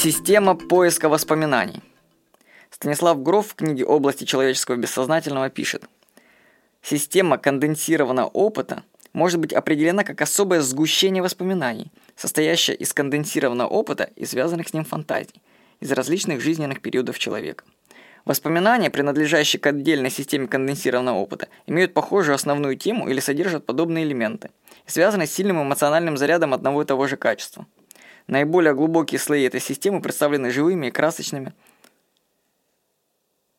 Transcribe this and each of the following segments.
Система поиска воспоминаний. Станислав Гров в книге «Области человеческого бессознательного» пишет Система конденсированного опыта может быть определена как особое сгущение воспоминаний, состоящее из конденсированного опыта и связанных с ним фантазий, из различных жизненных периодов человека. Воспоминания, принадлежащие к отдельной системе конденсированного опыта, имеют похожую основную тему или содержат подобные элементы, связаны с сильным эмоциональным зарядом одного и того же качества. Наиболее глубокие слои этой системы представлены живыми и красочными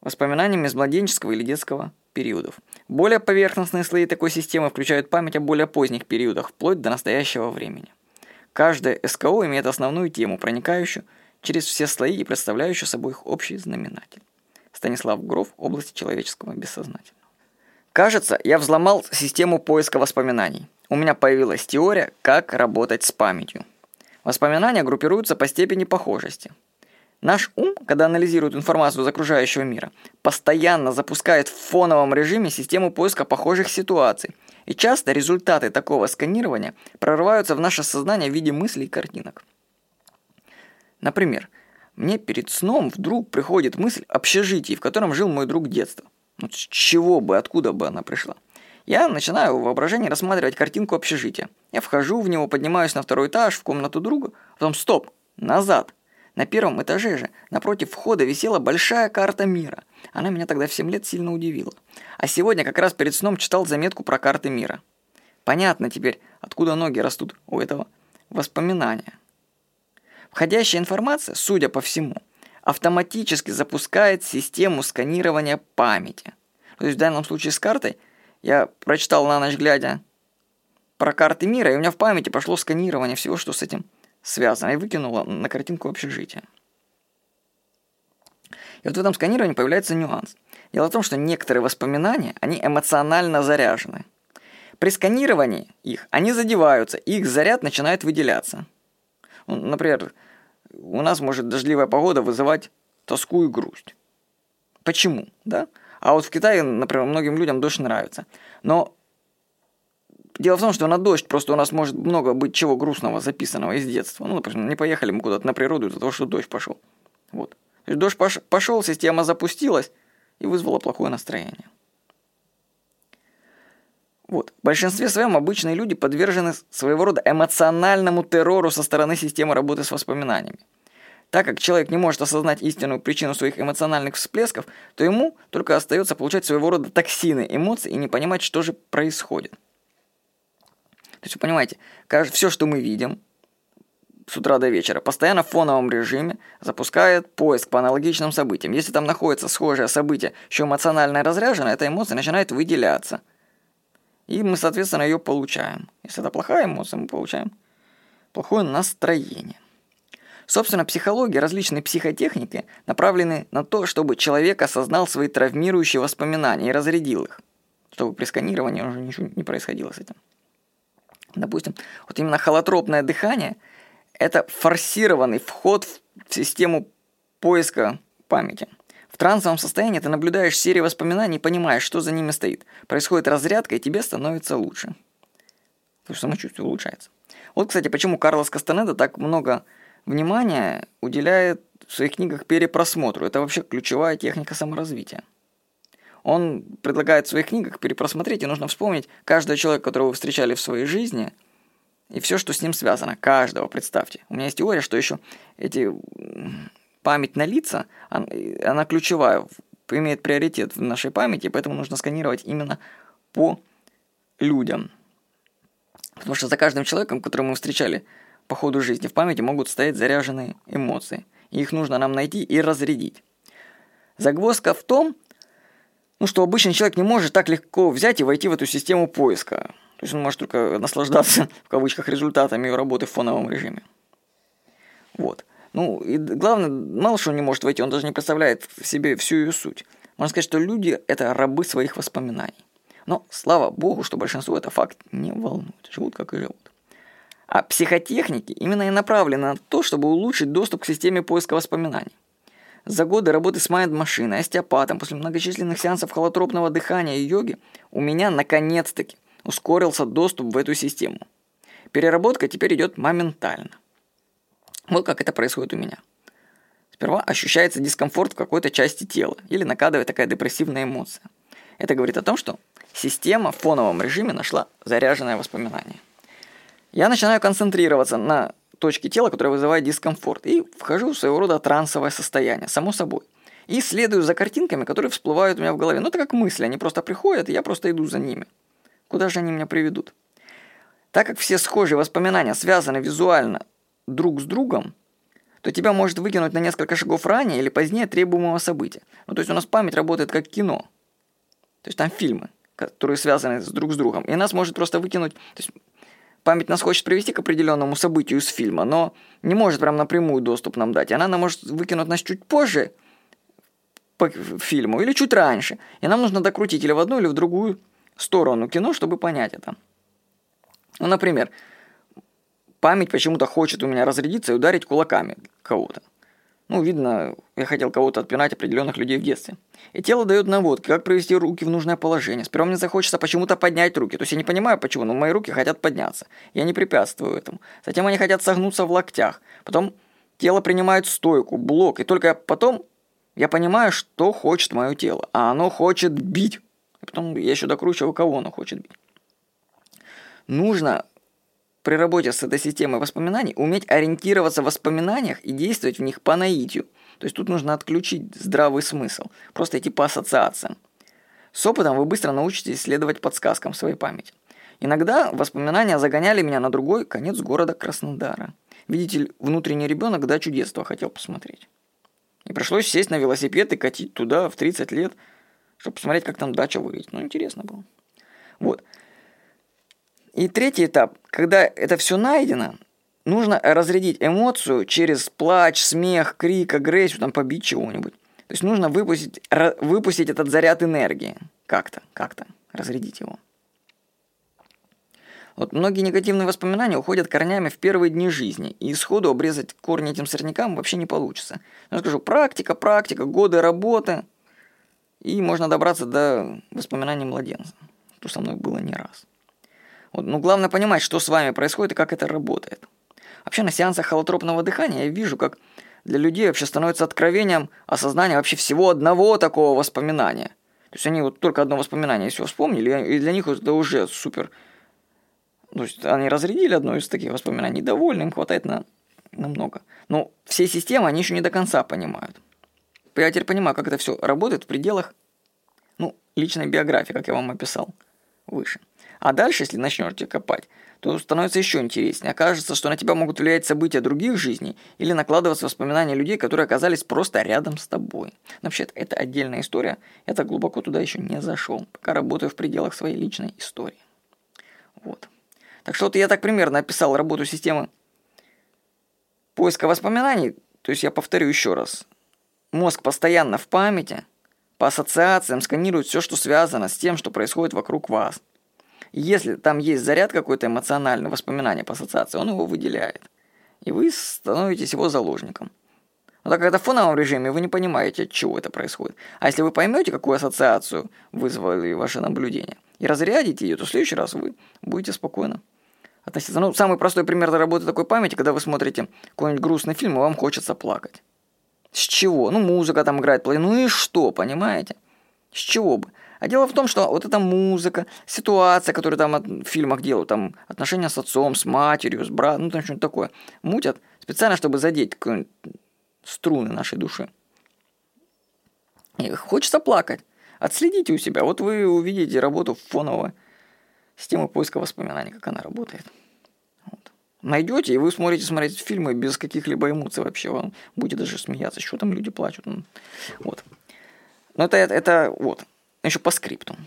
воспоминаниями из младенческого или детского периодов. Более поверхностные слои такой системы включают память о более поздних периодах, вплоть до настоящего времени. Каждая СКО имеет основную тему, проникающую через все слои и представляющую собой их общий знаменатель. Станислав Гров, области человеческого бессознательного. Кажется, я взломал систему поиска воспоминаний. У меня появилась теория, как работать с памятью. Воспоминания группируются по степени похожести. Наш ум, когда анализирует информацию из окружающего мира, постоянно запускает в фоновом режиме систему поиска похожих ситуаций. И часто результаты такого сканирования прорываются в наше сознание в виде мыслей и картинок. Например, мне перед сном вдруг приходит мысль общежитии, в котором жил мой друг детства. Ну, с чего бы, откуда бы она пришла? Я начинаю в воображении рассматривать картинку общежития. Я вхожу в него, поднимаюсь на второй этаж, в комнату друга, потом стоп, назад. На первом этаже же, напротив входа, висела большая карта мира. Она меня тогда в 7 лет сильно удивила. А сегодня как раз перед сном читал заметку про карты мира. Понятно теперь, откуда ноги растут у этого воспоминания. Входящая информация, судя по всему, автоматически запускает систему сканирования памяти. То есть в данном случае с картой я прочитал на ночь глядя про карты мира, и у меня в памяти пошло сканирование всего, что с этим связано, и выкинуло на картинку общежития. И вот в этом сканировании появляется нюанс. Дело в том, что некоторые воспоминания, они эмоционально заряжены. При сканировании их они задеваются, и их заряд начинает выделяться – ну, например, у нас может дождливая погода вызывать тоску и грусть. Почему? Да? А вот в Китае, например, многим людям дождь нравится. Но дело в том, что на дождь просто у нас может много быть чего грустного записанного из детства. Ну, например, не поехали мы куда-то на природу из-за того, что дождь пошел. Вот. Дождь пошел, система запустилась и вызвала плохое настроение. Вот. В большинстве своем обычные люди подвержены своего рода эмоциональному террору со стороны системы работы с воспоминаниями. Так как человек не может осознать истинную причину своих эмоциональных всплесков, то ему только остается получать своего рода токсины эмоций и не понимать, что же происходит. То есть вы понимаете, все, что мы видим с утра до вечера, постоянно в фоновом режиме запускает поиск по аналогичным событиям. Если там находится схожее событие, еще эмоционально разряжено, эта эмоция начинает выделяться – и мы, соответственно, ее получаем. Если это плохая эмоция, мы получаем плохое настроение. Собственно, психология, различные психотехники направлены на то, чтобы человек осознал свои травмирующие воспоминания и разрядил их. Чтобы при сканировании уже ничего не происходило с этим. Допустим, вот именно холотропное дыхание – это форсированный вход в систему поиска памяти – трансовом состоянии ты наблюдаешь серию воспоминаний и понимаешь, что за ними стоит. Происходит разрядка, и тебе становится лучше. Потому что самочувствие улучшается. Вот, кстати, почему Карлос Кастанеда так много внимания уделяет в своих книгах перепросмотру. Это вообще ключевая техника саморазвития. Он предлагает в своих книгах перепросмотреть, и нужно вспомнить каждого человека, которого вы встречали в своей жизни, и все, что с ним связано. Каждого, представьте. У меня есть теория, что еще эти память на лица, она ключевая, имеет приоритет в нашей памяти, поэтому нужно сканировать именно по людям. Потому что за каждым человеком, которого мы встречали по ходу жизни, в памяти могут стоять заряженные эмоции. И их нужно нам найти и разрядить. Загвоздка в том, ну, что обычный человек не может так легко взять и войти в эту систему поиска. То есть он может только наслаждаться, в кавычках, результатами ее работы в фоновом режиме. Вот. Ну, и главное, мало что он не может войти, он даже не представляет в себе всю ее суть. Можно сказать, что люди – это рабы своих воспоминаний. Но, слава богу, что большинство это факт не волнует. Живут, как и живут. А психотехники именно и направлены на то, чтобы улучшить доступ к системе поиска воспоминаний. За годы работы с майнд-машиной, остеопатом, после многочисленных сеансов холотропного дыхания и йоги, у меня наконец-таки ускорился доступ в эту систему. Переработка теперь идет моментально. Вот как это происходит у меня. Сперва ощущается дискомфорт в какой-то части тела или накадывает такая депрессивная эмоция. Это говорит о том, что система в фоновом режиме нашла заряженное воспоминание. Я начинаю концентрироваться на точке тела, которая вызывает дискомфорт, и вхожу в своего рода трансовое состояние, само собой. И следую за картинками, которые всплывают у меня в голове. Ну, это как мысли, они просто приходят, и я просто иду за ними. Куда же они меня приведут? Так как все схожие воспоминания связаны визуально друг с другом, то тебя может выкинуть на несколько шагов ранее или позднее требуемого события. Ну, то есть у нас память работает как кино. То есть там фильмы, которые связаны друг с другом. И нас может просто выкинуть... То есть память нас хочет привести к определенному событию из фильма, но не может прям напрямую доступ нам дать. Она нам может выкинуть нас чуть позже по фильму или чуть раньше. И нам нужно докрутить или в одну, или в другую сторону кино, чтобы понять это. Ну, например, память почему-то хочет у меня разрядиться и ударить кулаками кого-то. Ну, видно, я хотел кого-то отпинать определенных людей в детстве. И тело дает наводки, как привести руки в нужное положение. Сперва мне захочется почему-то поднять руки. То есть я не понимаю, почему, но мои руки хотят подняться. Я не препятствую этому. Затем они хотят согнуться в локтях. Потом тело принимает стойку, блок. И только потом я понимаю, что хочет мое тело. А оно хочет бить. И потом я еще докручиваю, кого оно хочет бить. Нужно при работе с этой системой воспоминаний уметь ориентироваться в воспоминаниях и действовать в них по наитию. То есть тут нужно отключить здравый смысл, просто идти по ассоциациям. С опытом вы быстро научитесь следовать подсказкам своей памяти. Иногда воспоминания загоняли меня на другой конец города Краснодара. Видите внутренний ребенок дачу детства хотел посмотреть. И пришлось сесть на велосипед и катить туда в 30 лет, чтобы посмотреть, как там дача выглядит. Ну, интересно было. Вот. И третий этап, когда это все найдено, нужно разрядить эмоцию через плач, смех, крик, агрессию, там побить чего-нибудь. То есть нужно выпустить, выпустить этот заряд энергии. Как-то, как-то, разрядить его. Вот многие негативные воспоминания уходят корнями в первые дни жизни, и сходу обрезать корни этим сорнякам вообще не получится. Но я скажу, практика, практика, годы работы, и можно добраться до воспоминаний младенца, что со мной было не раз. Вот, ну, главное понимать, что с вами происходит и как это работает. Вообще на сеансах холотропного дыхания я вижу, как для людей вообще становится откровением осознания вообще всего одного такого воспоминания. То есть они вот только одно воспоминание все вспомнили, и для них это уже супер. То есть они разрядили одно из таких воспоминаний, довольны, им хватает на, на много. Но все системы они еще не до конца понимают. Я теперь понимаю, как это все работает в пределах ну, личной биографии, как я вам описал выше. А дальше, если начнете копать, то становится еще интереснее. Окажется, что на тебя могут влиять события других жизней или накладываться воспоминания людей, которые оказались просто рядом с тобой. Но вообще, это отдельная история. Я так глубоко туда еще не зашел, пока работаю в пределах своей личной истории. Вот. Так что вот я так примерно описал работу системы поиска воспоминаний. То есть я повторю еще раз. Мозг постоянно в памяти, по ассоциациям сканирует все, что связано с тем, что происходит вокруг вас. Если там есть заряд какой-то эмоциональный, воспоминание по ассоциации, он его выделяет. И вы становитесь его заложником. Но так как это в фоновом режиме, вы не понимаете, от чего это происходит. А если вы поймете, какую ассоциацию вызвали ваши наблюдения, и разрядите ее, то в следующий раз вы будете спокойно относиться. Ну, самый простой пример работы такой памяти, когда вы смотрите какой-нибудь грустный фильм, и вам хочется плакать. С чего? Ну, музыка там играет, ну и что, понимаете? С чего бы? А дело в том, что вот эта музыка, ситуация, которую там в фильмах делают, там отношения с отцом, с матерью, с братом, ну там что-нибудь такое, мутят специально, чтобы задеть струны нашей души. И хочется плакать. Отследите у себя. Вот вы увидите работу фонового системы поиска воспоминаний, как она работает. Вот. Найдете, и вы сможете смотреть фильмы без каких-либо эмоций вообще. Вам будете даже смеяться, что там люди плачут. Вот. Но это, это, это вот. Еще по скрипту.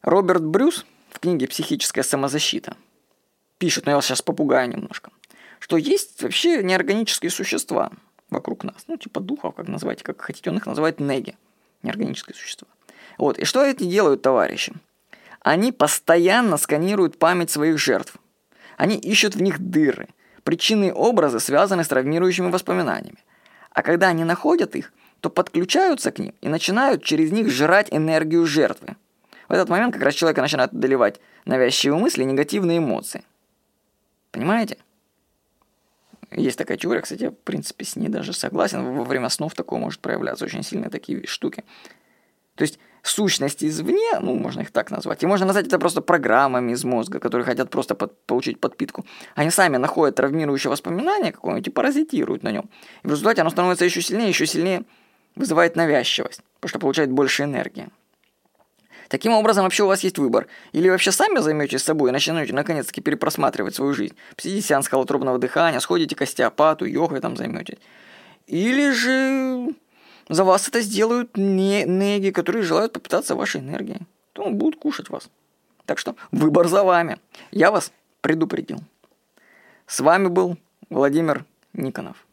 Роберт Брюс в книге «Психическая самозащита» пишет, но я вас сейчас попугаю немножко, что есть вообще неорганические существа вокруг нас. Ну, типа духов, как называйте, как хотите. Он их называет неги. Неорганические существа. Вот. И что эти делают товарищи? Они постоянно сканируют память своих жертв. Они ищут в них дыры. Причины и образы связаны с травмирующими воспоминаниями. А когда они находят их – то подключаются к ним и начинают через них жрать энергию жертвы. В этот момент как раз человека начинает доливать навязчивые мысли и негативные эмоции. Понимаете? Есть такая теория, кстати, я, в принципе, с ней даже согласен. Во время снов такое может проявляться очень сильные такие штуки. То есть сущности извне, ну, можно их так назвать, и можно назвать это просто программами из мозга, которые хотят просто под, получить подпитку. Они сами находят травмирующее воспоминание какое-нибудь и паразитируют на нем. И в результате оно становится еще сильнее, еще сильнее вызывает навязчивость, потому что получает больше энергии. Таким образом, вообще у вас есть выбор. Или вообще сами займетесь собой и начнете наконец-таки перепросматривать свою жизнь. Посидите сеанс холотропного дыхания, сходите к остеопату, йогой там займетесь. Или же за вас это сделают не неги, которые желают попытаться вашей энергией. То будут кушать вас. Так что выбор за вами. Я вас предупредил. С вами был Владимир Никонов.